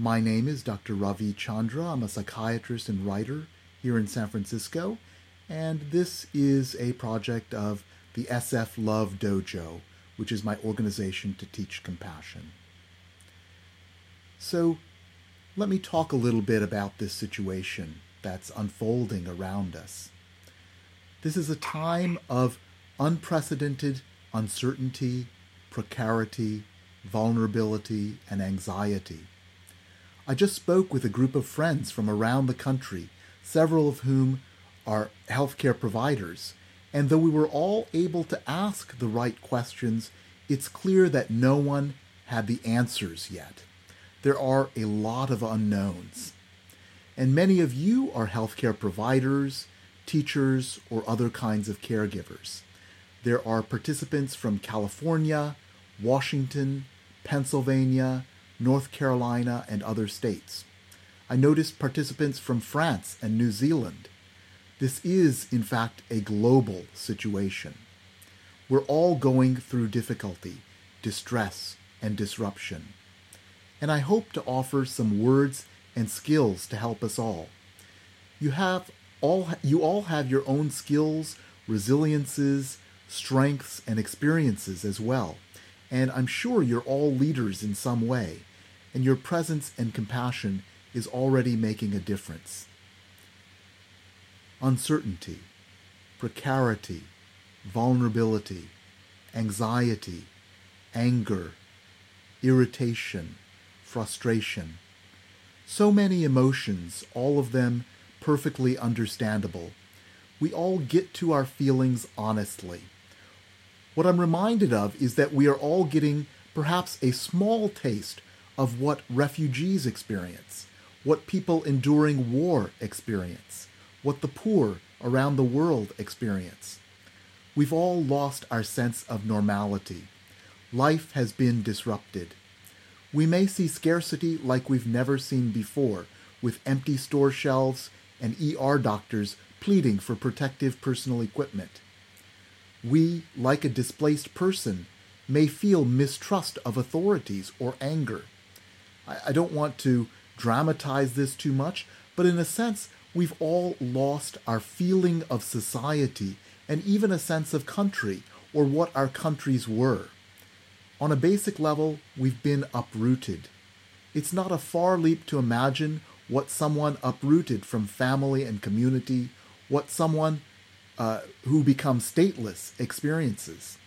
My name is Dr. Ravi Chandra. I'm a psychiatrist and writer here in San Francisco, and this is a project of the SF Love Dojo, which is my organization to teach compassion. So, let me talk a little bit about this situation that's unfolding around us. This is a time of unprecedented uncertainty, precarity, vulnerability, and anxiety. I just spoke with a group of friends from around the country, several of whom are healthcare providers, and though we were all able to ask the right questions, it's clear that no one had the answers yet. There are a lot of unknowns. And many of you are healthcare providers, teachers, or other kinds of caregivers. There are participants from California, Washington, Pennsylvania, North Carolina, and other states. I noticed participants from France and New Zealand. This is, in fact, a global situation. We're all going through difficulty, distress, and disruption. And I hope to offer some words and skills to help us all. You have all you all have your own skills, resiliences, strengths, and experiences as well. And I'm sure you're all leaders in some way, and your presence and compassion is already making a difference. Uncertainty, precarity, vulnerability, anxiety, anger, irritation, frustration. So many emotions, all of them perfectly understandable. We all get to our feelings honestly. What I'm reminded of is that we are all getting perhaps a small taste of what refugees experience, what people enduring war experience, what the poor around the world experience. We've all lost our sense of normality. Life has been disrupted. We may see scarcity like we've never seen before, with empty store shelves and ER doctors pleading for protective personal equipment we, like a displaced person, may feel mistrust of authorities or anger. I, I, don't want to dramatize this too much, but in a sense, we've all lost our feeling of society and even a sense of country or what our countries were. On a basic level, we've been uprooted. It's not a far leap to imagine what someone uprooted from family and community, what someone uh, who becomes stateless experiences.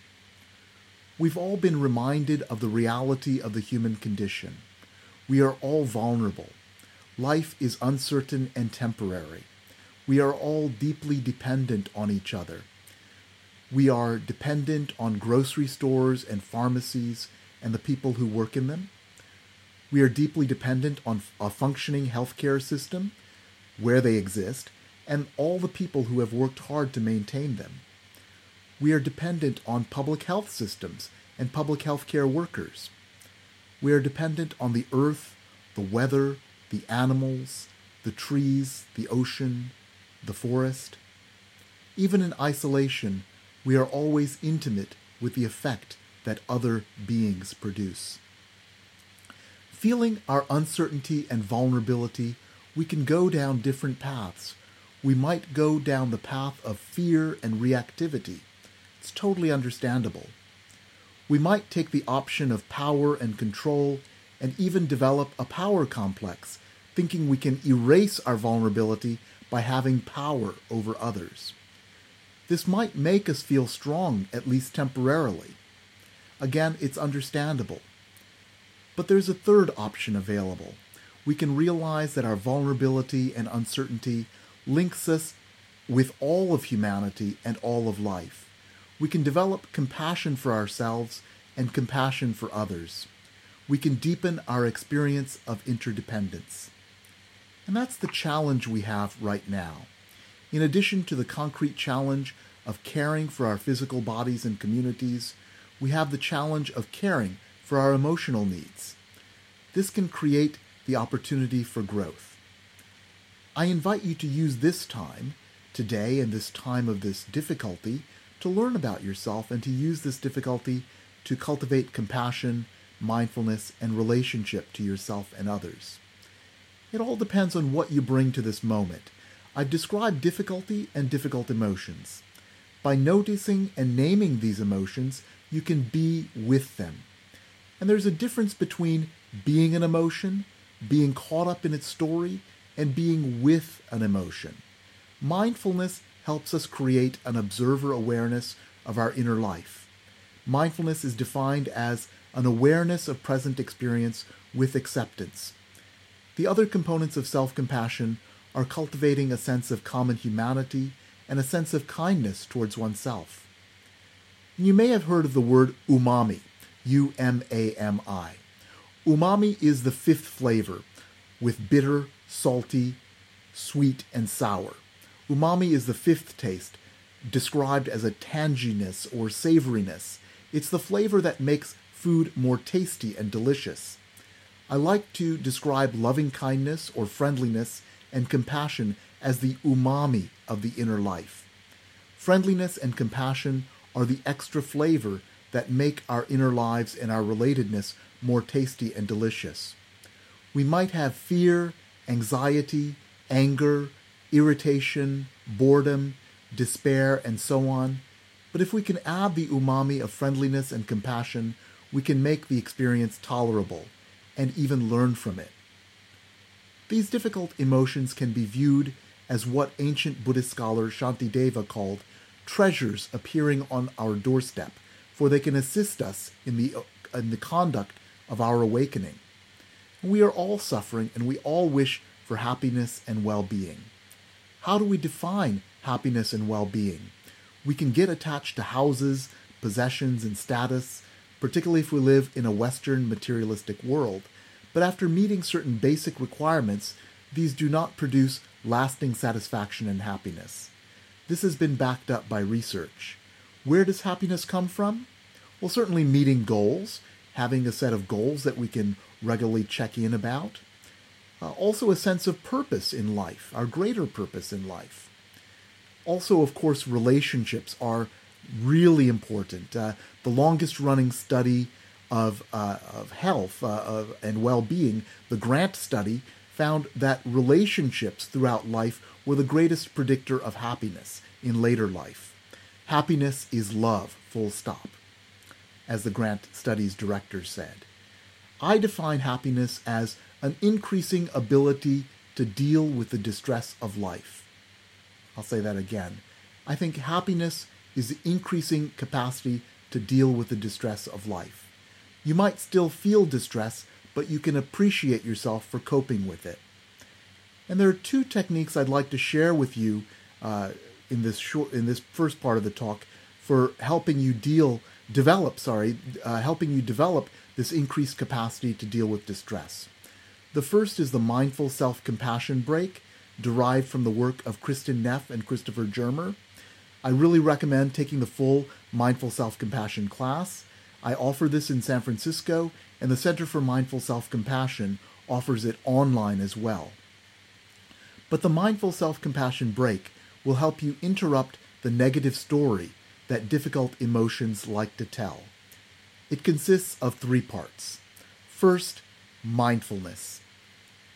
We've all been reminded of the reality of the human condition. We are all vulnerable. Life is uncertain and temporary. We are all deeply dependent on each other. We are dependent on grocery stores and pharmacies and the people who work in them. We are deeply dependent on a functioning healthcare system where they exist and all the people who have worked hard to maintain them. We are dependent on public health systems and public health care workers. We are dependent on the earth, the weather, the animals, the trees, the ocean, the forest. Even in isolation, we are always intimate with the effect that other beings produce. Feeling our uncertainty and vulnerability, we can go down different paths we might go down the path of fear and reactivity. It's totally understandable. We might take the option of power and control and even develop a power complex, thinking we can erase our vulnerability by having power over others. This might make us feel strong, at least temporarily. Again, it's understandable. But there's a third option available. We can realize that our vulnerability and uncertainty links us with all of humanity and all of life. We can develop compassion for ourselves and compassion for others. We can deepen our experience of interdependence. And that's the challenge we have right now. In addition to the concrete challenge of caring for our physical bodies and communities, we have the challenge of caring for our emotional needs. This can create the opportunity for growth. I invite you to use this time, today and this time of this difficulty, to learn about yourself and to use this difficulty to cultivate compassion, mindfulness, and relationship to yourself and others. It all depends on what you bring to this moment. I've described difficulty and difficult emotions. By noticing and naming these emotions, you can be with them. And there's a difference between being an emotion, being caught up in its story, and being with an emotion. Mindfulness helps us create an observer awareness of our inner life. Mindfulness is defined as an awareness of present experience with acceptance. The other components of self compassion are cultivating a sense of common humanity and a sense of kindness towards oneself. You may have heard of the word umami, U M A M I. Umami is the fifth flavor, with bitter, salty, sweet, and sour. Umami is the fifth taste, described as a tanginess or savoriness. It's the flavor that makes food more tasty and delicious. I like to describe loving kindness or friendliness and compassion as the umami of the inner life. Friendliness and compassion are the extra flavor that make our inner lives and our relatedness more tasty and delicious. We might have fear, anxiety, anger, irritation, boredom, despair, and so on. But if we can add the umami of friendliness and compassion, we can make the experience tolerable and even learn from it. These difficult emotions can be viewed as what ancient Buddhist scholar Shantideva called treasures appearing on our doorstep, for they can assist us in the, in the conduct of our awakening. We are all suffering and we all wish for happiness and well being. How do we define happiness and well being? We can get attached to houses, possessions, and status, particularly if we live in a Western materialistic world. But after meeting certain basic requirements, these do not produce lasting satisfaction and happiness. This has been backed up by research. Where does happiness come from? Well, certainly meeting goals, having a set of goals that we can regularly check in about. Uh, also, a sense of purpose in life, our greater purpose in life. Also, of course, relationships are really important. Uh, the longest running study of, uh, of health uh, of, and well being, the Grant study, found that relationships throughout life were the greatest predictor of happiness in later life. Happiness is love, full stop, as the Grant study's director said. I define happiness as an increasing ability to deal with the distress of life. I'll say that again. I think happiness is the increasing capacity to deal with the distress of life. You might still feel distress, but you can appreciate yourself for coping with it. And there are two techniques I'd like to share with you uh, in this short, in this first part of the talk for helping you deal, develop, sorry, uh, helping you develop this increased capacity to deal with distress. The first is the mindful self-compassion break, derived from the work of Kristin Neff and Christopher Germer. I really recommend taking the full mindful self-compassion class. I offer this in San Francisco, and the Center for Mindful Self-Compassion offers it online as well. But the mindful self-compassion break will help you interrupt the negative story that difficult emotions like to tell. It consists of three parts. First, mindfulness.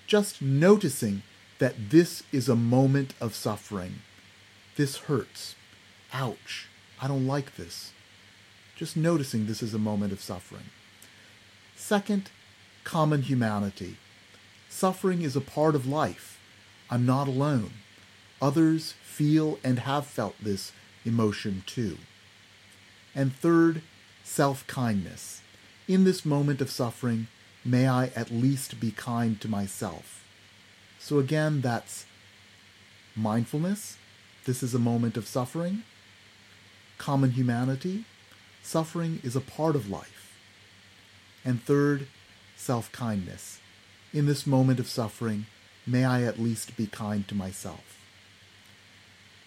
Just noticing that this is a moment of suffering. This hurts. Ouch. I don't like this. Just noticing this is a moment of suffering. Second, common humanity. Suffering is a part of life. I'm not alone. Others feel and have felt this emotion too. And third, self kindness. In this moment of suffering, may I at least be kind to myself. So again, that's mindfulness. This is a moment of suffering. Common humanity. Suffering is a part of life. And third, self kindness. In this moment of suffering, may I at least be kind to myself.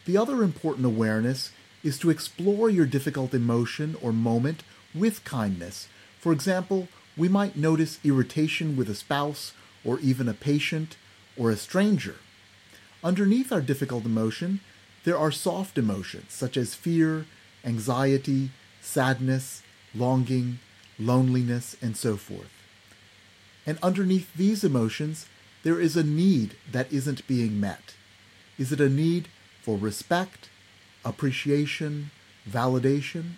The other important awareness is to explore your difficult emotion or moment with kindness. For example, we might notice irritation with a spouse or even a patient or a stranger. Underneath our difficult emotion, there are soft emotions such as fear, anxiety, sadness, longing, loneliness, and so forth. And underneath these emotions, there is a need that isn't being met. Is it a need for respect, appreciation, validation,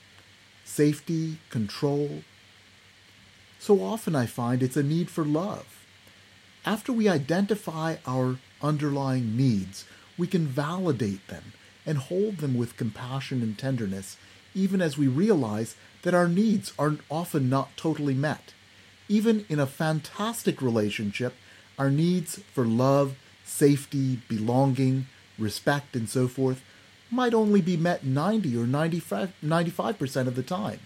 safety, control? So often I find it's a need for love. After we identify our underlying needs, we can validate them and hold them with compassion and tenderness, even as we realize that our needs are often not totally met. Even in a fantastic relationship, our needs for love, safety, belonging, respect, and so forth might only be met 90 or 95, 95% of the time.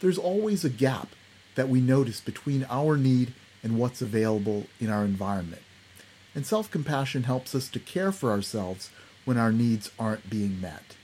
There's always a gap that we notice between our need and what's available in our environment. And self compassion helps us to care for ourselves when our needs aren't being met.